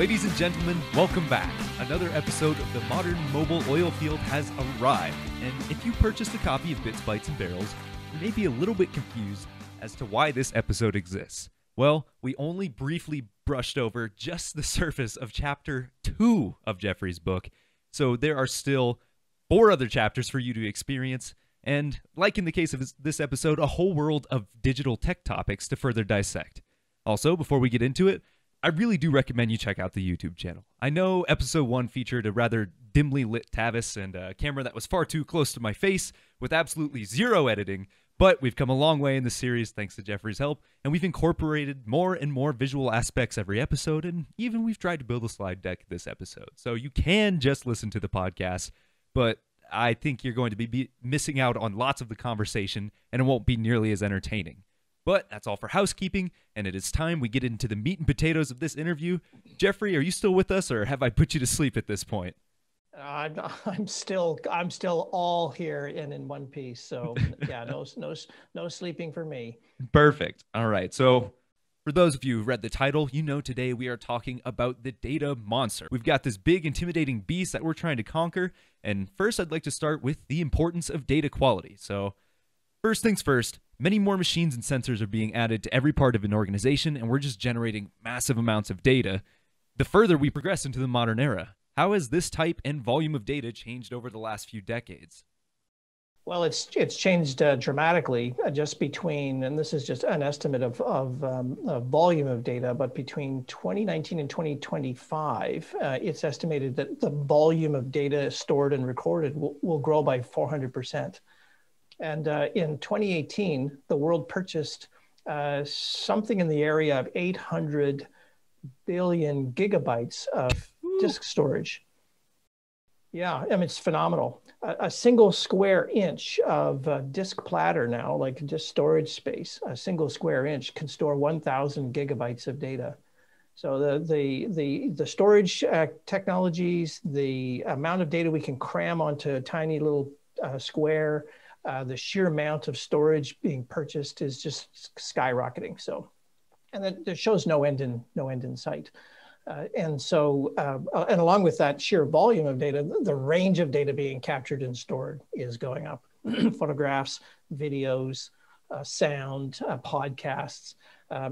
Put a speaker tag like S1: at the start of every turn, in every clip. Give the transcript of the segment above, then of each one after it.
S1: Ladies and gentlemen, welcome back. Another episode of the modern mobile oil field has arrived. And if you purchased a copy of Bits, Bytes, and Barrels, you may be a little bit confused as to why this episode exists. Well, we only briefly brushed over just the surface of chapter two of Jeffrey's book, so there are still four other chapters for you to experience, and like in the case of this episode, a whole world of digital tech topics to further dissect. Also, before we get into it, I really do recommend you check out the YouTube channel. I know episode one featured a rather dimly lit Tavis and a camera that was far too close to my face with absolutely zero editing, but we've come a long way in the series thanks to Jeffrey's help, and we've incorporated more and more visual aspects every episode, and even we've tried to build a slide deck this episode. So you can just listen to the podcast, but I think you're going to be, missing out on lots of the conversation, and it won't be nearly as entertaining. But that's all for housekeeping, and it is time we get into the meat and potatoes of this interview. Jeffrey, are you still with us, or have I put you to sleep at this point?
S2: Uh, I'm, I'm still I'm still all here and in one piece. So yeah, no no no sleeping for me.
S1: Perfect. All right. So for those of you who read the title, you know today we are talking about the data monster. We've got this big intimidating beast that we're trying to conquer, and first I'd like to start with the importance of data quality. So first things first, Many more machines and sensors are being added to every part of an organization, and we're just generating massive amounts of data. The further we progress into the modern era, how has this type and volume of data changed over the last few decades?
S2: Well, it's it's changed uh, dramatically uh, just between, and this is just an estimate of of, um, of volume of data, but between 2019 and 2025, uh, it's estimated that the volume of data stored and recorded will, will grow by 400 percent. And uh, in 2018, the world purchased uh, something in the area of 800 billion gigabytes of Ooh. disk storage. Yeah, I mean, it's phenomenal. A, a single square inch of uh, disk platter now, like just storage space, a single square inch can store 1,000 gigabytes of data. So the the the the storage uh, technologies, the amount of data we can cram onto a tiny little uh, square, uh, the sheer amount of storage being purchased is just skyrocketing. So, and that, that shows no end in no end in sight. Uh, and so, uh, uh and along with that sheer volume of data, the range of data being captured and stored is going up. Photographs, videos, uh, sound, uh, podcasts,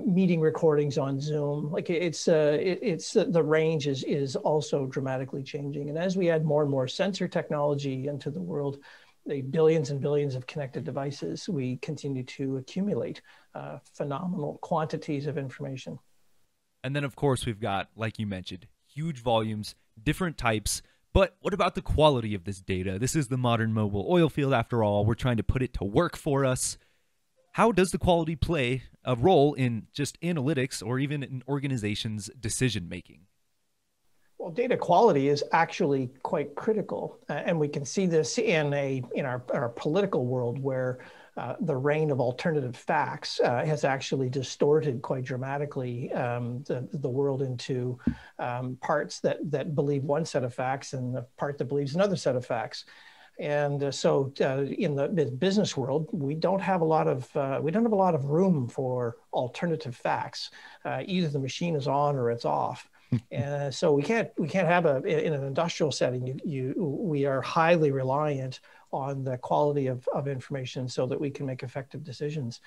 S2: meeting recordings on Zoom. Like it's, it, it's the range is is also dramatically changing. And as we add more and more sensor technology into the world, the billions and billions of connected devices, we continue to accumulate uh, phenomenal quantities of information.
S1: And then, of course, we've got, like you mentioned, huge volumes, different types. But what about the quality of this data? This is the modern mobile oil field, after all. We're trying to put it to work for us. How does the quality play a role in just analytics or even in organizations' decision making?
S2: Well, data quality is actually quite critical, uh, and we can see this in a in our, our political world where uh, the reign of alternative facts uh, has actually distorted quite dramatically um, the, the world into um, parts that that believe one set of facts and the part that believes another set of facts. And uh, so, uh, in the business world, we don't have a lot of uh, we don't have a lot of room for alternative facts. either the machine is on or it's off and so we can't we can't have a in an industrial setting. You, you we are highly reliant on the quality of, of information so that we can make effective decisions.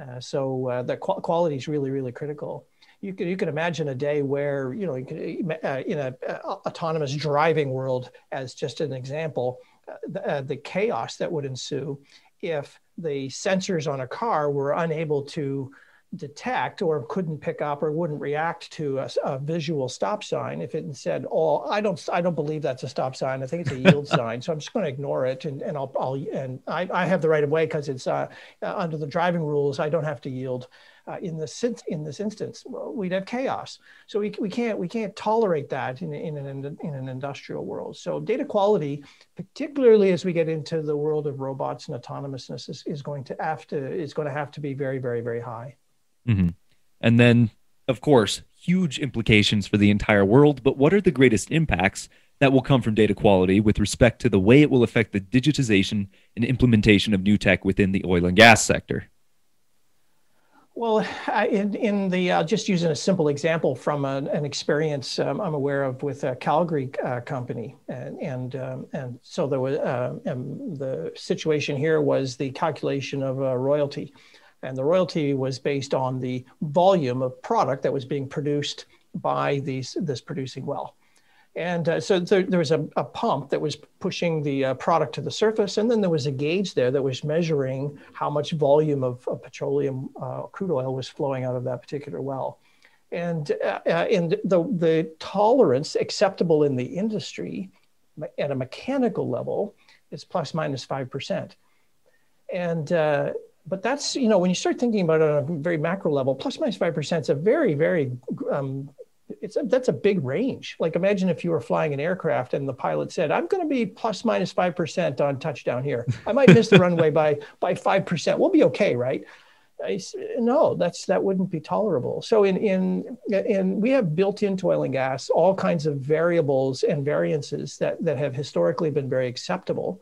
S2: Uh, so uh, the qu- quality is really really critical. You can you can imagine a day where you know you can, uh, in a uh, autonomous driving world as just an example, uh, the, uh, the chaos that would ensue if the sensors on a car were unable to detect or couldn't pick up or wouldn't react to a, a, visual stop sign if it said oh i don't i don't believe that's a stop sign. I think it's a yield sign so i'm just going to ignore it and, and i'll, I'll and I, I have the right of way because it's uh, uh, under the driving rules. I don't have to yield uh, in this in this instance. Well, we'd have chaos. So we, we can't we can't tolerate that in, in an in an industrial world. So data quality particularly as we get into the world of robots and autonomousness is, is going to have to is going to have to be very very very high
S1: Mm-hmm. And then, of course, huge implications for the entire world. But what are the greatest impacts that will come from data quality with respect to the way it will affect the digitization and implementation of new tech within the oil and gas sector?
S2: Well, in, in the uh, just using a simple example from a, an experience um, I'm aware of with a Calgary uh, company, and and um, and so there was uh, the situation here was the calculation of a royalty, and the royalty was based on the volume of product that was being produced by these this producing well. And uh, so there, there, was a, a, pump that was pushing the uh, product to the surface, and then there was a gauge there that was measuring how much volume of, of petroleum uh, crude oil was flowing out of that particular well. And, uh, uh, and the, the tolerance acceptable in the industry at a mechanical level is plus minus 5%. And uh, but that's you know when you start thinking about it on a very macro level plus minus 5% is a very very um, it's a, that's a big range. Like imagine if you were flying an aircraft and the pilot said, "I'm going to be plus minus five percent on touchdown here. I might miss the runway by by five percent. We'll be okay, right?" I, no, that's that wouldn't be tolerable. So in in in we have built into oil and gas all kinds of variables and variances that that have historically been very acceptable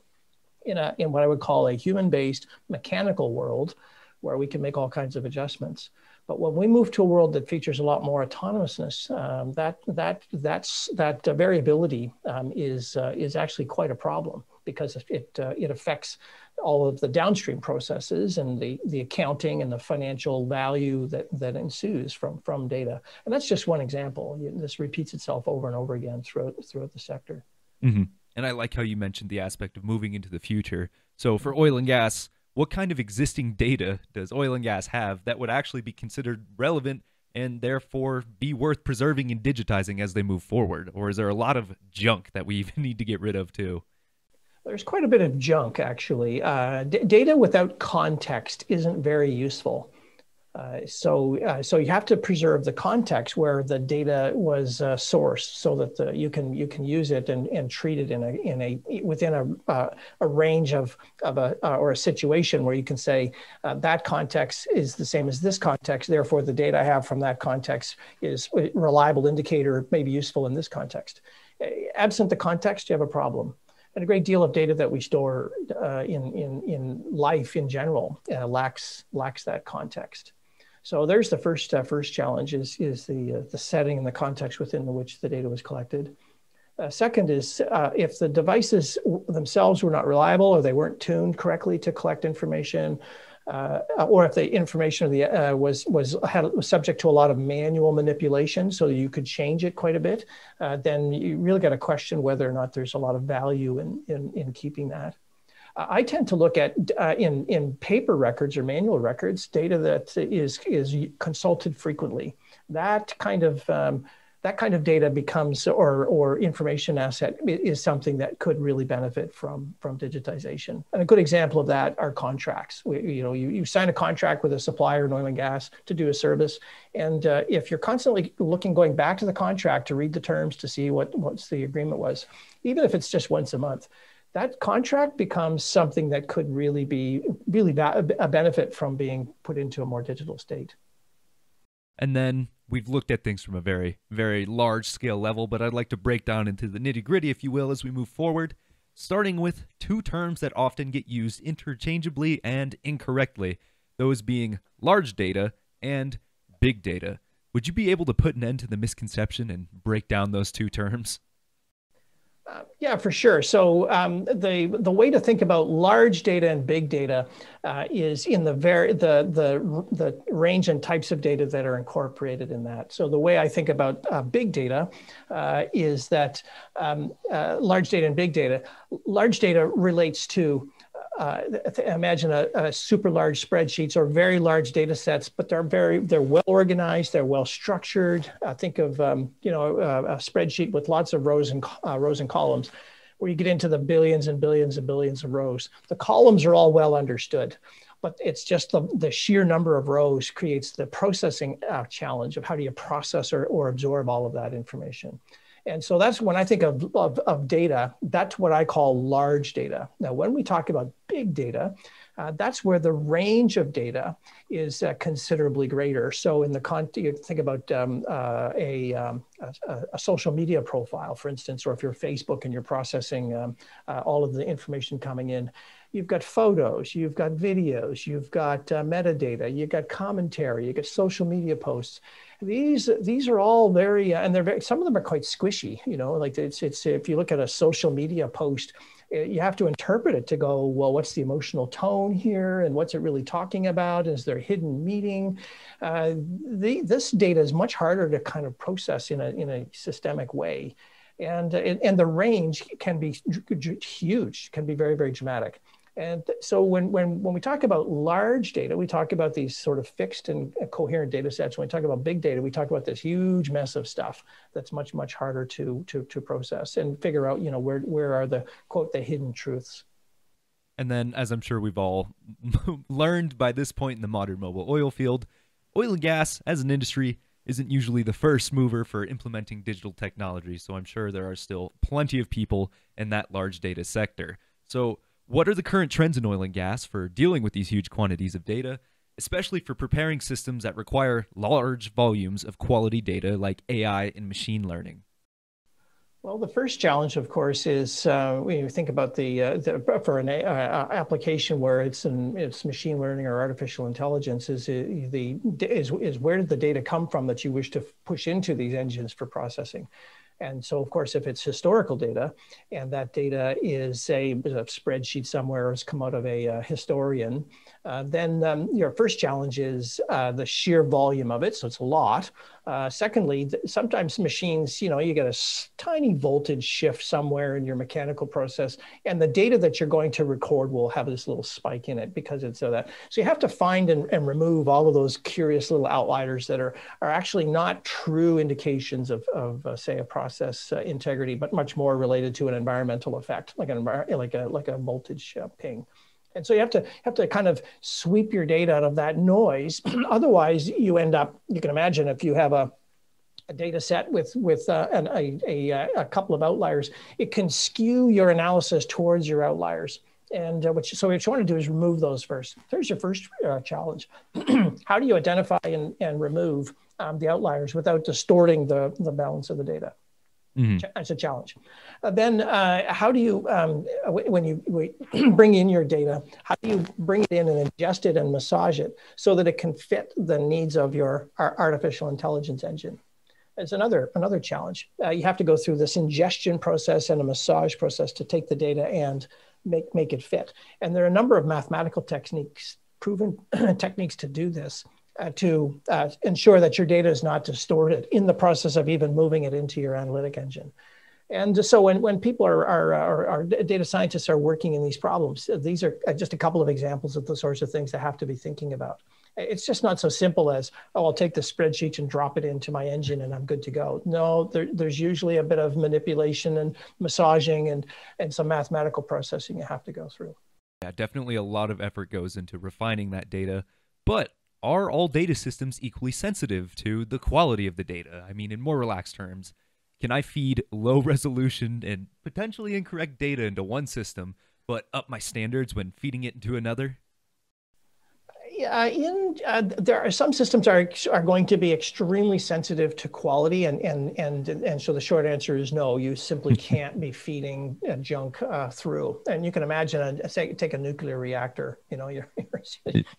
S2: in a in what I would call a human-based mechanical world, where we can make all kinds of adjustments. But when we move to a world that features a lot more autonomousness, um, that that that's that uh, variability um, is uh, is actually quite a problem because it uh, it affects all of the downstream processes and the the accounting and the financial value that that ensues from from data. And that's just one example. This repeats itself over and over again throughout throughout the sector.
S1: Mm-hmm. And I like how you mentioned the aspect of moving into the future. So for oil and gas what kind of existing data does oil and gas have that would actually be considered relevant and therefore be worth preserving and digitizing as they move forward? Or is there a lot of junk that we even need to get rid of too?
S2: There's quite a bit of junk, actually. Uh, d- data without context isn't very useful. Uh, so, uh, so you have to preserve the context where the data was uh, sourced, so that the, you can you can use it and, and treat it in a in a within a uh, a range of of a uh, or a situation where you can say that context is the same as this context. Therefore, the data I have from that context is a reliable indicator, may be useful in this context. Absent the context, you have a problem and a great deal of data that we store uh, in, in, in life in general uh, lacks, lacks that context. So there's the first uh, first challenge is is the uh, the setting and the context within which the data was collected. Uh, second is uh, if the devices themselves were not reliable or they weren't tuned correctly to collect information, uh, or if the information the, uh, was was had, was subject to a lot of manual manipulation, so you could change it quite a bit, then you really got to question whether or not there's a lot of value in in, in keeping that. I tend to look at uh, in in paper records or manual records data that is is consulted frequently. That kind of um, that kind of data becomes or or information asset is something that could really benefit from from digitization. And a good example of that are contracts. We, you know, you, you sign a contract with a supplier in oil and gas to do a service, and uh, if you're constantly looking going back to the contract to read the terms to see what what's the agreement was, even if it's just once a month that contract becomes something that could really be really a benefit from being put into a more digital state.
S1: And then we've looked at things from a very, very large scale level, but I'd like to break down into the nitty gritty, if you will, as we move forward, starting with two terms that often get used interchangeably and incorrectly, those being large data and big data. Would you be able to put an end to the misconception and break down those two terms?
S2: Yeah, for sure. So um, the the way to think about large data and big data uh, is in the very the the the range and types of data that are incorporated in that. So the way I think about uh, big data uh, is that um, uh, large data and big data. Large data relates to uh, imagine a, a, super large spreadsheets or very large data sets, but they're very they're well organized, they're well structured. Uh, think of um, you know a, a, spreadsheet with lots of rows and uh, rows and columns, where you get into the billions and billions and billions of rows. The columns are all well understood, but it's just the, the sheer number of rows creates the processing uh, challenge of how do you process or, or absorb all of that information. And so that's when I think of, of, of, data, that's what I call large data. Now, when we talk about big data, uh, that's where the range of data is uh, considerably greater. So in the con- you think about um, uh, a, um, a, a, social media profile, for instance, or if you're Facebook and you're processing um, uh, all of the information coming in, you've got photos, you've got videos, you've got uh, metadata, you've got commentary, you get social media posts. These these are all very uh, and they're very some of them are quite squishy. You know, like it's it's if you look at a social media post you have to interpret it to go, well, what's the emotional tone here and what's it really talking about? Is there a hidden meaning? Uh, the, this data is much harder to kind of process in a, in a systemic way. And, and the range can be huge, can be very, very dramatic. And so when, when, when we talk about large data, we talk about these sort of fixed and uh, coherent data sets. When we talk about big data, we talk about this huge mess of stuff that's much, much harder to, to, to process and figure out, you know, where, where are the, quote, the hidden truths.
S1: And then, as I'm sure we've all learned by this point in the modern mobile oil field, oil and gas as an industry isn't usually the first mover for implementing digital technology. So I'm sure there are still plenty of people in that large data sector. So what are the current trends in oil and gas for dealing with these huge quantities of data, especially for preparing systems that require large volumes of quality data like AI and machine learning?
S2: Well, the first challenge, of course, is uh, when you think about the, uh, the for an uh, application where it's an, it's machine learning or artificial intelligence, is uh, the is is where did the data come from that you wish to push into these engines for processing? And so, of course, if it's historical data and that data is a, a spreadsheet somewhere has come out of a, a historian, uh, then um, your first challenge is uh, the sheer volume of it. So it's a lot. Uh, secondly, th- sometimes machines, you know, you get a s- tiny voltage shift somewhere in your mechanical process, and the data that you're going to record will have this little spike in it because it's so that. So you have to find and, and remove all of those curious little outliers that are, are actually not true indications of, of uh, say, a process uh, integrity, but much more related to an environmental effect, like an envir- like a like a voltage ping. And so you have to have to kind of sweep your data out of that noise. Otherwise, you end up. You can imagine if you have a, a data set with with uh, an, a, a, a couple of outliers, it can skew your analysis towards your outliers. And uh, you, so what you want to do is remove those first. There's your first uh, challenge. How do you identify and, and remove um, the outliers without distorting the, the balance of the data? Mm-hmm. It's a challenge. Uh, then, uh, how do you, um, when you bring in your data, how do you bring it in and ingest it and massage it so that it can fit the needs of your artificial intelligence engine? It's another another challenge. Uh, you have to go through this ingestion process and a massage process to take the data and make make it fit. And there are a number of mathematical techniques, proven techniques to do this uh, to uh, ensure that your data is not distorted in the process of even moving it into your analytic engine. And so when, when people are, are, are, are, data scientists are working in these problems, these are just a couple of examples of the sorts of things they have to be thinking about. It's just not so simple as, oh, I'll take the spreadsheet and drop it into my engine and I'm good to go. No, there, there's usually a bit of manipulation and massaging and, and some mathematical processing you have to go through.
S1: Yeah, definitely a lot of effort goes into refining that data. But are all data systems equally sensitive to the quality of the data? I mean, in more relaxed terms, can I feed low resolution and potentially incorrect data into one system, but up my standards when feeding it into another?
S2: Uh, in uh, there are some systems are are going to be extremely sensitive to quality, and and and and so the short answer is no. You simply can't be feeding uh, junk uh, through. And you can imagine, a, say, take a nuclear reactor. You know, you're,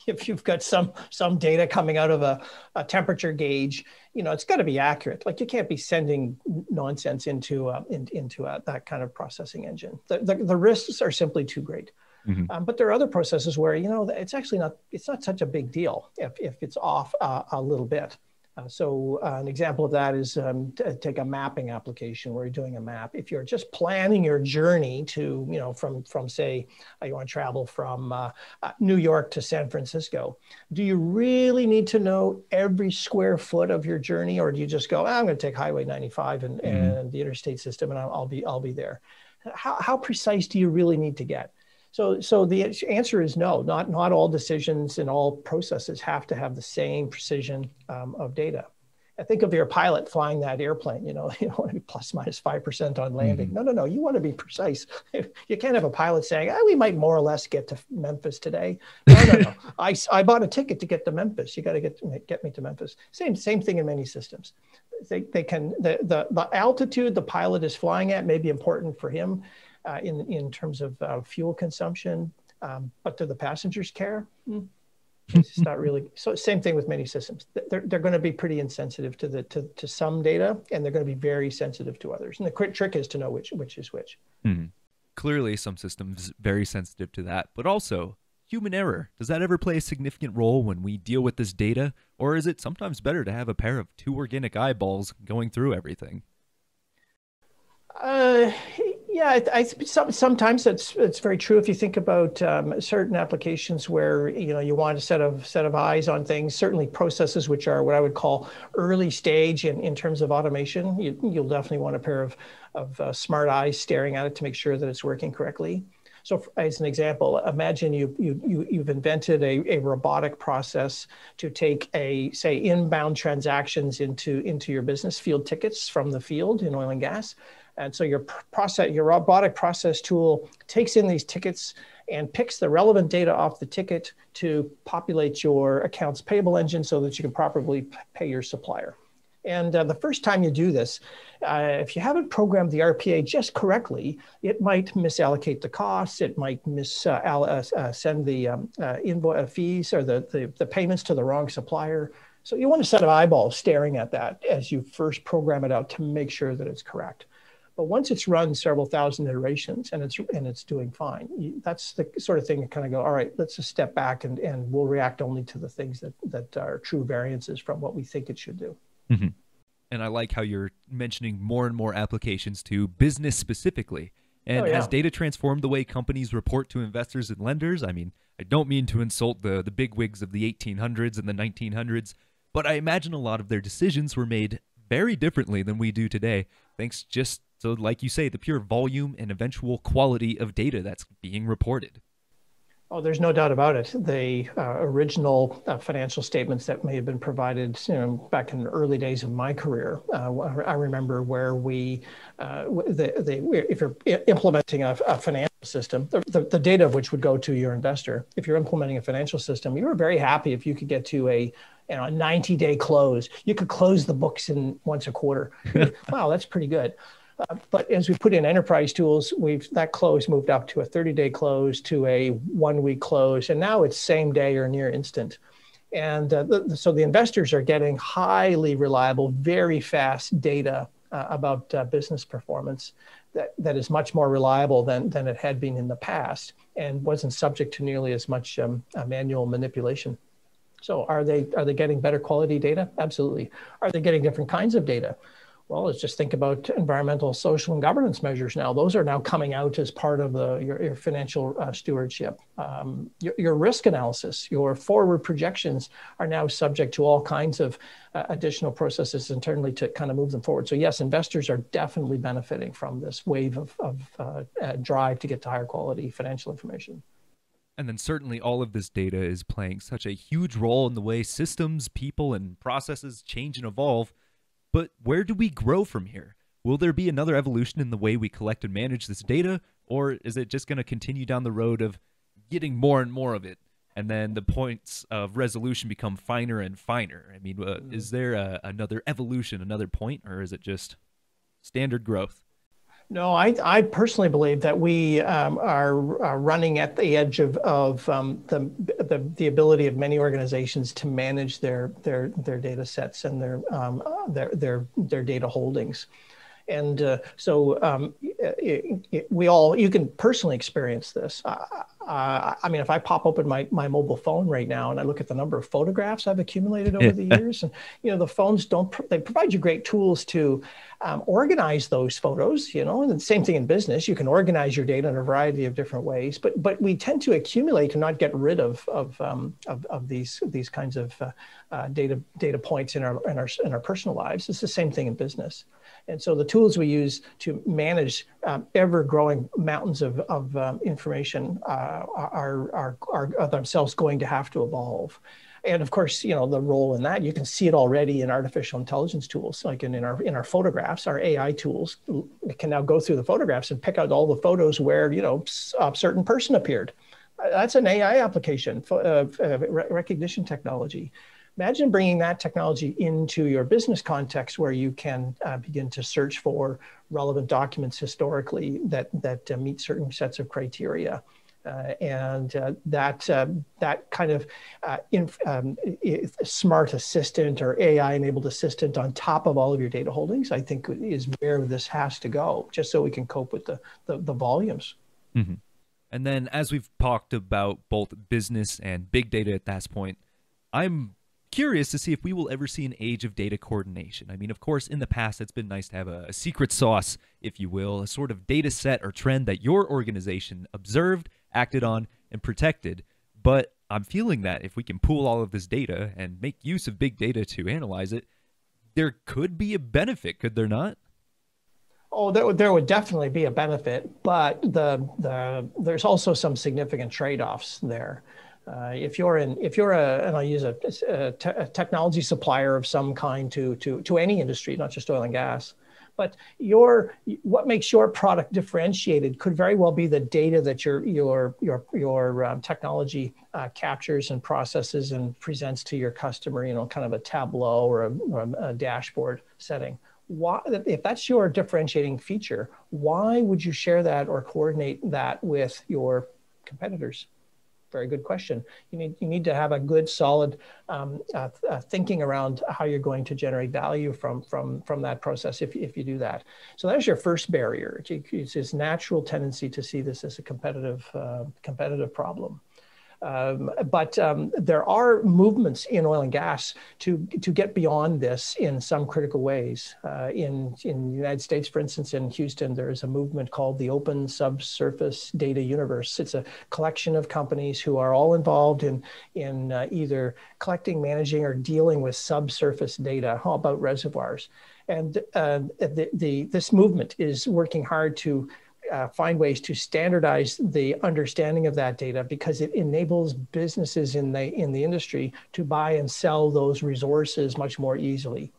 S2: if you've got some some data coming out of a, a temperature gauge, you know, it's got to be accurate. Like you can't be sending nonsense into uh, in, into a, that kind of processing engine. The, the the risks are simply too great. Mm-hmm. Um, but there are other processes where you know it's actually not it's not such a big deal if, if it's off uh, a little bit. Uh, so uh, an example of that is um, take a mapping application where you're doing a map. If you're just planning your journey to, you know, from from say uh, you want to travel from uh, uh, New York to San Francisco, do you really need to know every square foot of your journey, or do you just go, oh, I'm going to take Highway 95 and, mm-hmm. and the interstate system, and I'll, I'll be I'll be there? How how precise do you really need to get? So, so the answer is no. Not not all decisions and all processes have to have the same precision um, of data. I think of your pilot flying that airplane. You know, you don't want to be plus minus five percent on landing. Mm-hmm. No, no, no. You want to be precise. You can't have a pilot saying, oh, "We might more or less get to Memphis today." No, no, no. I, I bought a ticket to get to Memphis. You got to get get me to Memphis. Same same thing in many systems. They, they can the, the the altitude the pilot is flying at may be important for him uh, in in terms of uh, fuel consumption, um, but do the passengers care? Mm. it's not really so same thing with many systems. They're, they're going to be pretty insensitive to the to, to some data and they're going to be very sensitive to others. And the quick trick is to know which which is which.
S1: Hmm clearly some systems very sensitive to that but also human error. Does that ever play a significant role when we deal with this data or is it sometimes better to have a pair of two organic eyeballs going through everything?
S2: Uh, yeah, I, I sometimes it's it's very true. If you think about um, certain applications where you know you want a set of set of eyes on things, certainly processes which are what I would call early stage in, in terms of automation, you, will definitely want a pair of of uh, smart eyes staring at it to make sure that it's working correctly. So, as an example, imagine you, you, you, you've invented a, a robotic process to take a, say, inbound transactions into, into your business field tickets from the field in oil and gas. And so your process, your robotic process tool takes in these tickets and picks the relevant data off the ticket to populate your accounts payable engine so that you can properly pay your supplier. And uh, the first time you do this, uh, if you haven't programmed the RPA just correctly, it might misallocate the costs. It might miss uh, uh, uh send the um, uh, invoice fees or the, the, the payments to the wrong supplier. So you want a set of eyeballs staring at that as you first program it out to make sure that it's correct. But once it's run several thousand iterations and it's and it's doing fine, you, that's the sort of thing you kind of go, all right, let's just step back and, and we'll react only to the things that, that are true variances from what we think it should do.
S1: Mm-hmm. And I like how you're mentioning more and more applications to business specifically. And oh, yeah. has data transformed the way companies report to investors and lenders? I mean, I don't mean to insult the, the big wigs of the 1800s and the 1900s, but I imagine a lot of their decisions were made very differently than we do today, thanks just so, like you say, the pure volume and eventual quality of data that's being reported.
S2: Oh, there's no doubt about it. The uh, original uh, financial statements that may have been provided you know, back in the early days of my career, uh, I remember where we, uh, the, the, if you're implementing a, a financial system, the, the, the, data of which would go to your investor, if you're implementing a financial system, you were very happy if you could get to a, you know, a 90 day close. You could close the books in once a quarter. wow, that's pretty good. Uh, but as we put in enterprise tools, we've that close moved up to a 30-day close to a one-week close, and now it's same day or near instant. And uh, the, so the investors are getting highly reliable, very fast data uh, about uh, business performance that, that is much more reliable than, than it had been in the past and wasn't subject to nearly as much um, manual manipulation. So are they are they getting better quality data? Absolutely. Are they getting different kinds of data? Well, let's just think about environmental, social, and governance measures now. Those are now coming out as part of the, your, your financial uh, stewardship. Um, your, your, risk analysis, your forward projections are now subject to all kinds of uh, additional processes internally to kind of move them forward. So, yes, investors are definitely benefiting from this wave of, of uh, uh drive to get to higher quality financial information.
S1: And then certainly all of this data is playing such a huge role in the way systems, people, and processes change and evolve but where do we grow from here? Will there be another evolution in the way we collect and manage this data, or is it just going to continue down the road of getting more and more of it, and then the points of resolution become finer and finer? I mean, uh, mm. is there a, another evolution, another point, or is it just standard growth?
S2: No, I, I personally believe that we um, are, are, running at the edge of, of um, the, the, the, ability of many organizations to manage their, their, their data sets and their, um, their, their, their data holdings. And uh, so um, it, it, we all, you can personally experience this. Uh, uh, I mean, if I pop open my, my mobile phone right now and I look at the number of photographs I've accumulated over the years, and you know, the phones don't they provide you great tools to um, organize those photos. You know, and the same thing in business, you can organize your data in a variety of different ways. But but we tend to accumulate and not get rid of of um, of, of, these these kinds of uh, uh, data data points in our in our in our personal lives. It's the same thing in business. And so the tools we use to manage um, ever growing mountains of, of um, information uh, are, are, are, are, themselves going to have to evolve. and of course, you know the role in that you can see it already in artificial intelligence tools, like in, in our in our photographs, our AI tools can now go through the photographs and pick out all the photos where you know a certain person appeared. Uh, that's an AI application, uh, recognition technology. Imagine bringing that technology into your business context where you can uh, begin to search for relevant documents historically that, that uh, meet certain sets of criteria. Uh, and uh, that uh, that kind of uh, inf- um, smart assistant or AI enabled assistant on top of all of your data holdings, I think is where this has to go, just so we can cope with the the, the volumes.
S1: Mm-hmm. And then, as we've talked about both business and big data at this point, I'm curious to see if we will ever see an age of data coordination. I mean, of course, in the past, it's been nice to have a, a secret sauce, if you will, a sort of data set or trend that your organization observed, acted on, and protected. But I'm feeling that if we can pool all of this data and make use of big data to analyze it, there could be a benefit, could there not?
S2: Oh, there would, there would definitely be a benefit, but the, the there's also some significant trade-offs there. Uh, if you're in, if you're a, and I'll use a, a, te- a, technology supplier of some kind to, to, to any industry, not just oil and gas, but your, what makes your product differentiated could very well be the data that your, your, your, your um, technology uh, captures and processes and presents to your customer, you know, kind of a Tableau or a, or a dashboard setting. Why, if that's your differentiating feature, why would you share that or coordinate that with your competitors? Very good question. You need you need to have a good, solid um, uh, uh, thinking around how you're going to generate value from from from that process. If if you do that, so that's your first barrier. It's his natural tendency to see this as a competitive uh, competitive problem. Um, but um, there are movements in oil and gas to, to get beyond this in some critical ways. Uh, in, in the United States, for instance, in Houston, there is a movement called the Open Subsurface Data Universe. It's a collection of companies who are all involved in, in uh, either collecting, managing, or dealing with subsurface data How about reservoirs. And uh, the, the, this movement is working hard to uh, find ways to standardize the understanding of that data because it enables businesses in the in the industry to buy and sell those resources much more easily.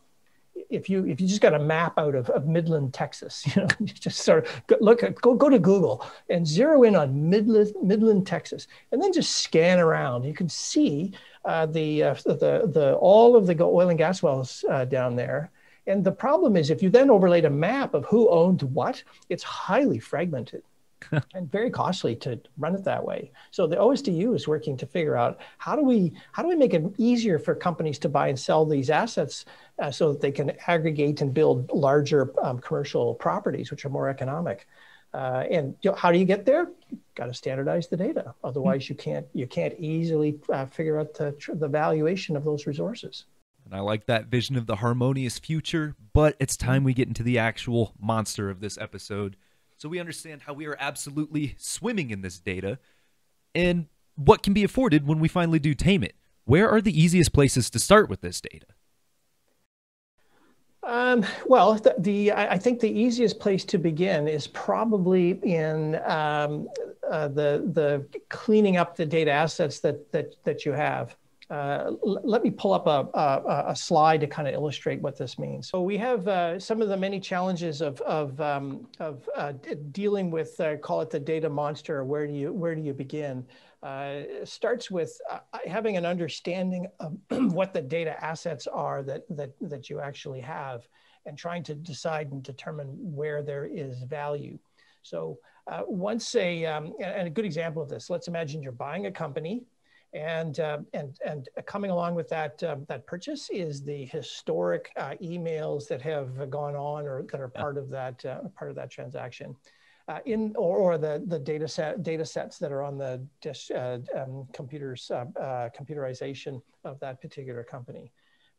S2: If you if you just got a map out of, of Midland, Texas, you know, you just sort of look at, go go to Google and zero in on Midland Midland, Texas, and then just scan around. You can see uh, the, uh, the the all of the oil and gas wells uh, down there and the problem is if you then overlaid a map of who owned what, it's highly fragmented. and very costly to run it that way. So the OSDU is working to figure out how do we how do we make it easier for companies to buy and sell these assets uh, so that they can aggregate and build larger um, commercial properties, which are more economic. Uh, and you know, how do you get there? Got to standardize the data. Otherwise, mm-hmm. you can't you can't easily uh, figure out the, the valuation of those resources.
S1: And I like that vision of the harmonious future, but it's time we get into the actual monster of this episode so we understand how we are absolutely swimming in this data and what can be afforded when we finally do tame it. Where are the easiest places to start with this data?
S2: Um, well, the, the, I think the easiest place to begin is probably in um, uh, the the cleaning up the data assets that that that you have. Uh, let me pull up a, a, a, slide to kind of illustrate what this means. So we have uh, some of the many challenges of, of, um, of uh, dealing with, uh, call it the data monster. Where do you, where do you begin? Uh, starts with having an understanding of what the data assets are that, that, that you actually have and trying to decide and determine where there is value. So once a, um, and a good example of this, let's imagine you're buying a company and, uh, and, and coming along with that, um, that purchase is the historic uh, emails that have gone on or that are part of that, uh, part of that transaction. Uh, in or, or, the the data set data sets that are on the dish, uh, um, computers uh, computerization of that particular company.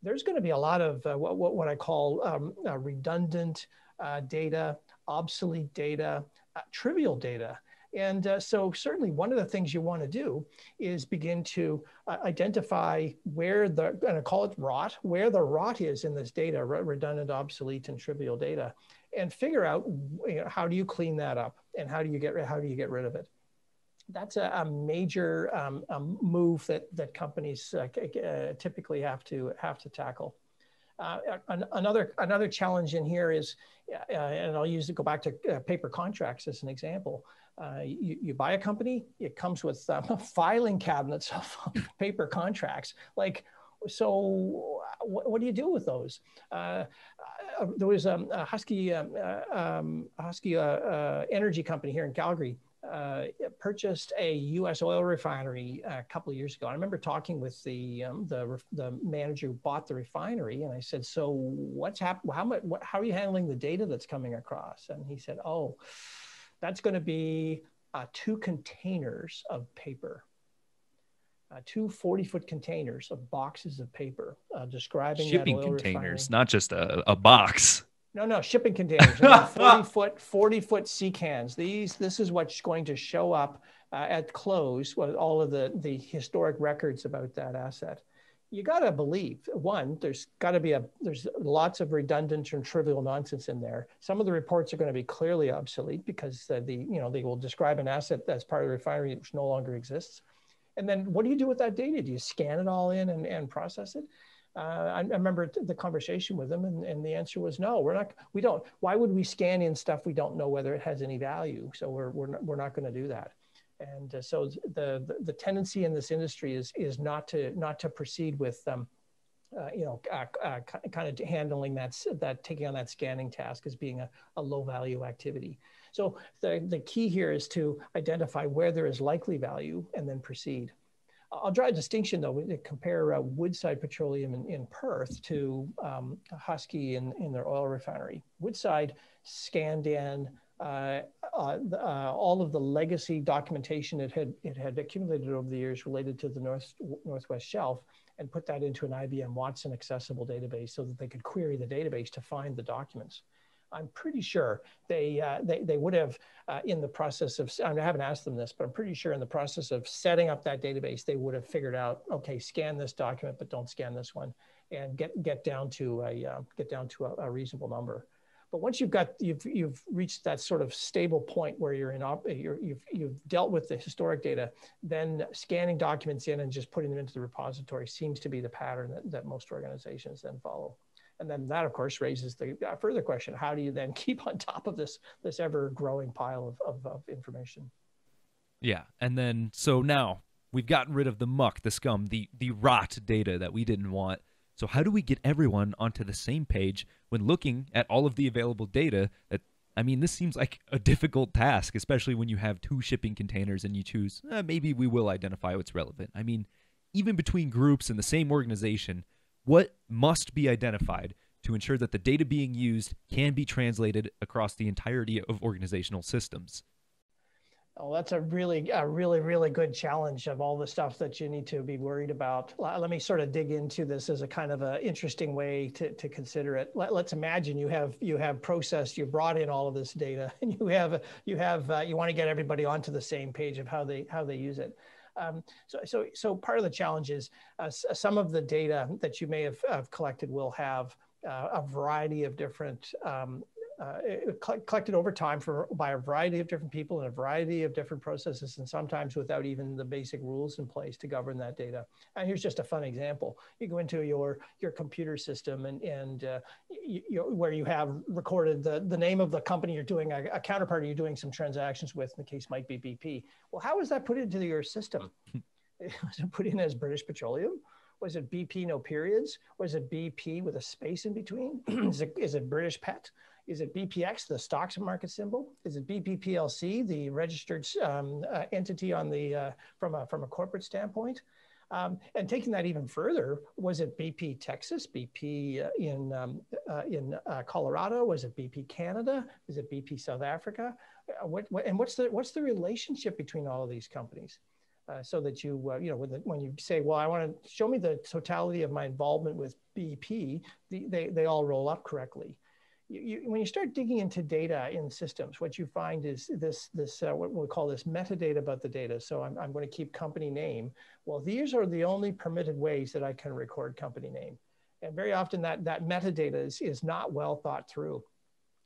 S2: There's going to be a lot of what, what, what I call um, redundant data, obsolete data, trivial data and uh, so, certainly, one of the things you want to do is begin to uh, identify where the, and I call it rot, where the rot is in this data, redundant, obsolete, and trivial data, and figure out you know, how do you clean that up and how do you get how do you get rid of it. that's a, a major um, a move that that companies uh, uh, typically have to have to tackle. Uh, another another challenge in here is, uh, and I'll use it go back to uh, paper contracts as an example. Uh, you, you buy a company, it comes with um, filing cabinets of paper contracts. Like, so what, what, do you do with those? Uh, uh, there was um, a Husky, um, uh, um, Husky uh, uh, energy company here in Calgary uh, purchased a U.S. oil refinery a couple of years ago. I remember talking with the um, the, the manager who bought the refinery, and I said, "So what's happening? How much? What, how are you handling the data that's coming across?" And he said, "Oh, that's going to be uh, two containers of paper." Uh, two 40 foot containers of boxes of paper uh, describing
S1: shipping containers, refinery. not just a, a box.
S2: No, no, shipping containers. 40 foot, 40 foot sea cans. These, this is what's going to show up uh, at close with all of the, the historic records about that asset. You got to believe one, there's got to be a, there's lots of redundant and trivial nonsense in there. Some of the reports are going to be clearly obsolete because the, the you know, they will describe an asset as part of the refinery which no longer exists. And then what do you do with that data? Do you scan it all in and, and process it? Uh, I, I, remember the conversation with them, and, and the answer was no. We're not. We don't. Why would we scan in stuff we don't know whether it has any value? So we're we're not, we're not going to do that. And uh, so the, the, the tendency in this industry is is not to not to proceed with um, uh, you know, uh, uh, kind of handling that, that taking on that scanning task as being a, a low value activity. So the, the key here is to identify where there is likely value and then proceed. I'll draw a distinction though, to compare uh, Woodside Petroleum in, in Perth to um, Husky in, in their oil refinery. Woodside scanned in uh, uh, uh, all of the legacy documentation it had, it had accumulated over the years related to the North, Northwest Shelf and put that into an IBM Watson accessible database so that they could query the database to find the documents. I'm pretty sure they, uh, they, they would have, uh, in the process of, I, mean, I haven't asked them this, but I'm pretty sure in the process of setting up that database, they would have figured out, okay, scan this document, but don't scan this one, and get get down to a uh, get down to a, a, reasonable number. But once you've got you've you've reached that sort of stable point where you're in op, you're, you've you've dealt with the historic data, then scanning documents in and just putting them into the repository seems to be the pattern that, that most organizations then follow. And then that, of course, raises the uh, further question: How do you then keep on top of this this ever growing pile of, of, of information?
S1: Yeah, and then so now we've gotten rid of the muck, the scum, the the rot data that we didn't want. So how do we get everyone onto the same page when looking at all of the available data that I mean, this seems like a difficult task, especially when you have two shipping containers and you choose, eh, maybe we will identify what's relevant. I mean, even between groups in the same organization, what must be identified to ensure that the data being used can be translated across the entirety of organizational systems?
S2: Oh, that's a really, a really, really good challenge of all the stuff that you need to be worried about. Let me sort of dig into this as a kind of an interesting way to, to consider it. Let, us imagine you have you have processed, you brought in all of this data, and you have you have uh, you want to get everybody onto the same page of how they how they use it. Um, so, so, so part of the challenge is uh, some of the data that you may have, have collected will have uh, a variety of different um, uh, collected over time for by a variety of different people in a variety of different processes and sometimes without even the basic rules in place to govern that data and here's just a fun example you go into your your computer system and and uh, you, you, where you have recorded the the name of the company you're doing a, a counterparty you're doing some transactions with in the case might be bp well how is that put into your system was it put in as british petroleum was it BP no periods? Was it BP with a space in between? is, it, is it British PET? Is it BPX, the stocks market symbol? Is it BPPLC, the registered um, uh, entity on the uh, from a from a corporate standpoint? Um, and taking that even further, was it BP Texas, BP uh, in um, uh, in uh, Colorado? Was it BP Canada? Is it BP South Africa? Uh, what, what, and what's the what's the relationship between all of these companies? Uh, so that you, uh, you know, when, the, when, you say, well, I want to show me the totality of my involvement with BP, the, they, they all roll up correctly you, you, when you start digging into data in systems, what you find is this, this uh, what we call this metadata about the data. So I'm, I'm going to keep company name. Well, these are the only permitted ways that I can record company name. And very often that, that metadata is, is not well thought through.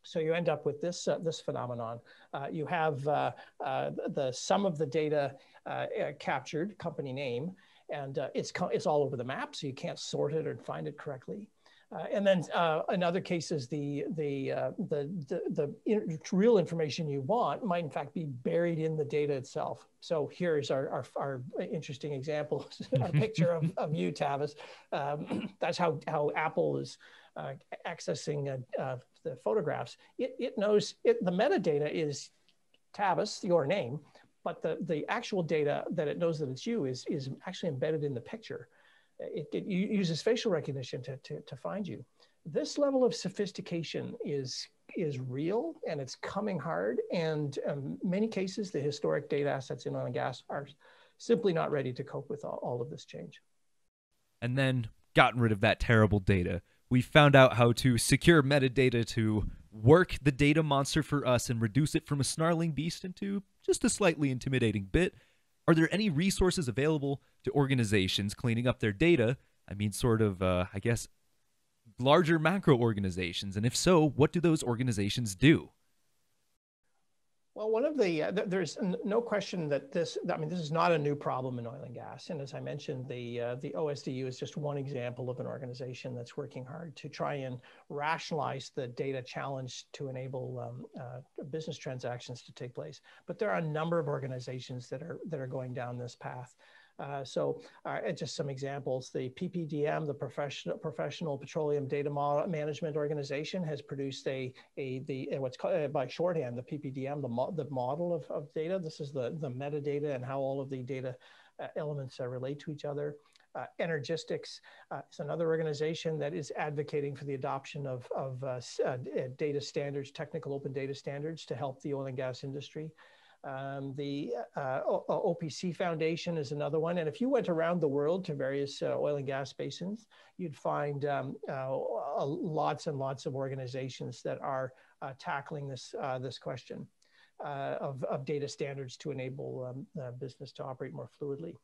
S2: So you end up with this uh, this phenomenon. Uh, you have uh, uh the sum of the data uh, captured, company name, and it's it's all over the map, so you can't sort it or find it correctly. Uh, and then uh, in other cases, the the, uh, the the the real information you want might in fact be buried in the data itself. So here is our our, our interesting example, a picture of, of you, Tavis. Um, that's how how Apple is uh, accessing uh, uh, the photographs. It it knows it, the metadata is Tavis, your name, but the the actual data that it knows that it's you is is actually embedded in the picture it, it uses facial recognition to, to, to find you. This level of sophistication is is real and it's coming hard. And um, many cases, the historic data assets in oil and gas are simply not ready to cope with all, all of this change.
S1: And then gotten rid of that terrible data. We found out how to secure metadata to work the data monster for us and reduce it from a snarling beast into just a slightly intimidating bit. Are there any resources available to organizations cleaning up their data? I mean, sort of, uh, I guess, larger macro organizations. And if so, what do those organizations do?
S2: Well, one of the, uh, there's no question that this, I mean, this is not a new problem in oil and gas. And as I mentioned, the, uh, the OSDU is just one example of an organization that's working hard to try and rationalize the data challenge to enable um, uh, business transactions to take place. But there are a number of organizations that are, that are going down this path. Uh, so uh, just some examples, the PPDM, the Professional, Professional Petroleum Data Management Organization has produced a, a the what's called uh, by shorthand, the PPDM, the, mo the model of, of data. This is the, the metadata and how all of the data uh, elements relate to each other. Uh, Energistics uh, is another organization that is advocating for the adoption of, of uh, data standards, technical open data standards to help the oil and gas industry. Um, the uh, OPC Foundation is another one. And if you went around the world to various uh, oil and gas basins, you'd find um, uh, lots and lots of organizations that are uh, tackling this, uh, this question uh, of, of data standards to enable um, business to operate more fluidly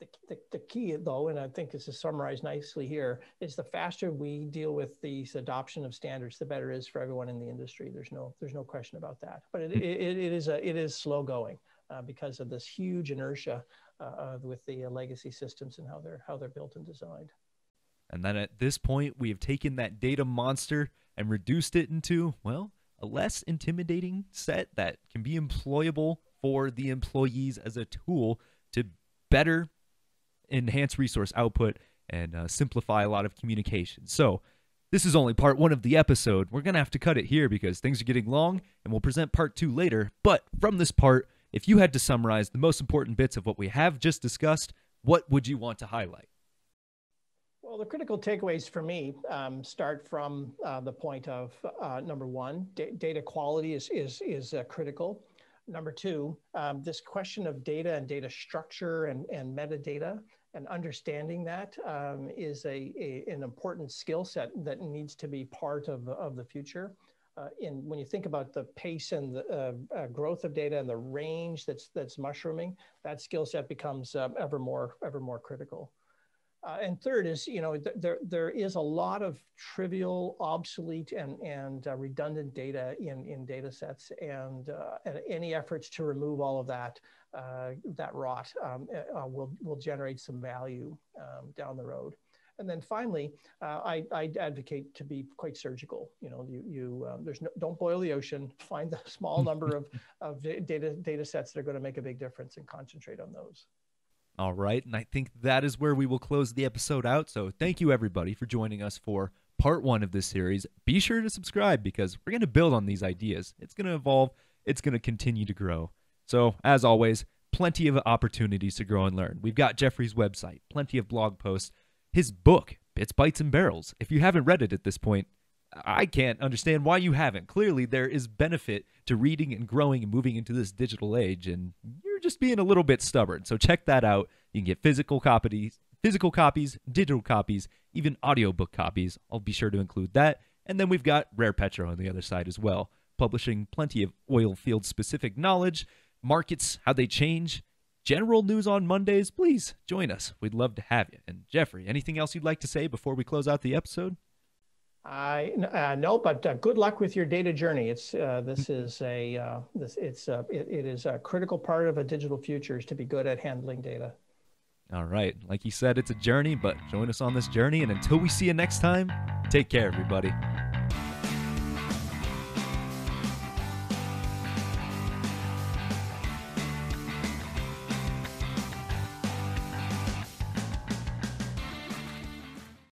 S2: the, the, the, key though, and I think this is summarized nicely here, is the faster we deal with these adoption of standards, the better it is for everyone in the industry. There's no, there's no question about that. But it, it, it is a, it is slow going uh, because of this huge inertia uh, with the legacy systems and how they're, how they're built and designed.
S1: And then at this point, we have taken that data monster and reduced it into, well, a less intimidating set that can be employable for the employees as a tool to better enhance resource output and uh, simplify a lot of communication. So, this is only part one of the episode. We're going to have to cut it here because things are getting long, and we'll present part two later. But from this part, if you had to summarize the most important bits of what we have just discussed, what would you want to highlight?
S2: Well, the critical takeaways for me um, start from uh, the point of uh, number one, data quality is is is uh, critical. Number two, um, this question of data and data structure and, and metadata and understanding that um, is a, a, an important skill set that needs to be part of, of the future. Uh, in when you think about the pace and the uh, uh, growth of data and the range that's that's mushrooming, that skill set becomes um, ever more ever more critical. Uh, and third is, you know, th- there there is a lot of trivial, obsolete, and and uh, redundant data in in data sets, and, uh, and any efforts to remove all of that uh, that rot um, uh, uh, will will generate some value um, down the road. And then finally, I, I advocate to be quite surgical. You know, you you um, there's no don't boil the ocean. Find the small number of of data data sets that are going to make a big difference and concentrate on those.
S1: All right. And I think that is where we will close the episode out. So thank you, everybody, for joining us for part one of this series. Be sure to subscribe because we're going to build on these ideas. It's going to evolve, it's going to continue to grow. So, as always, plenty of opportunities to grow and learn. We've got Geoffrey's website, plenty of blog posts, his book, Bits, Bytes, and Barrels. If you haven't read it at this point, I can't understand why you haven't. Clearly, there is benefit to reading and growing and moving into this digital age, and just being a little bit stubborn. So check that out. You can get physical copies, physical copies, digital copies, even audiobook copies. I'll be sure to include that. And then we've got Rare Petro on the other side as well, publishing plenty of oil field specific knowledge, markets, how they change, general news on Mondays. Please join us. We'd love to have you. And Geoffrey, anything else you'd like to say before we close out the episode?
S2: I uh, no, but uh, good luck with your data journey. It's uh, this is a uh, this it's a, it, it is a critical part of a digital future is to be good at handling data.
S1: All right, like you said, it's a journey, but join us on this journey. And until we see you next time, take care, everybody.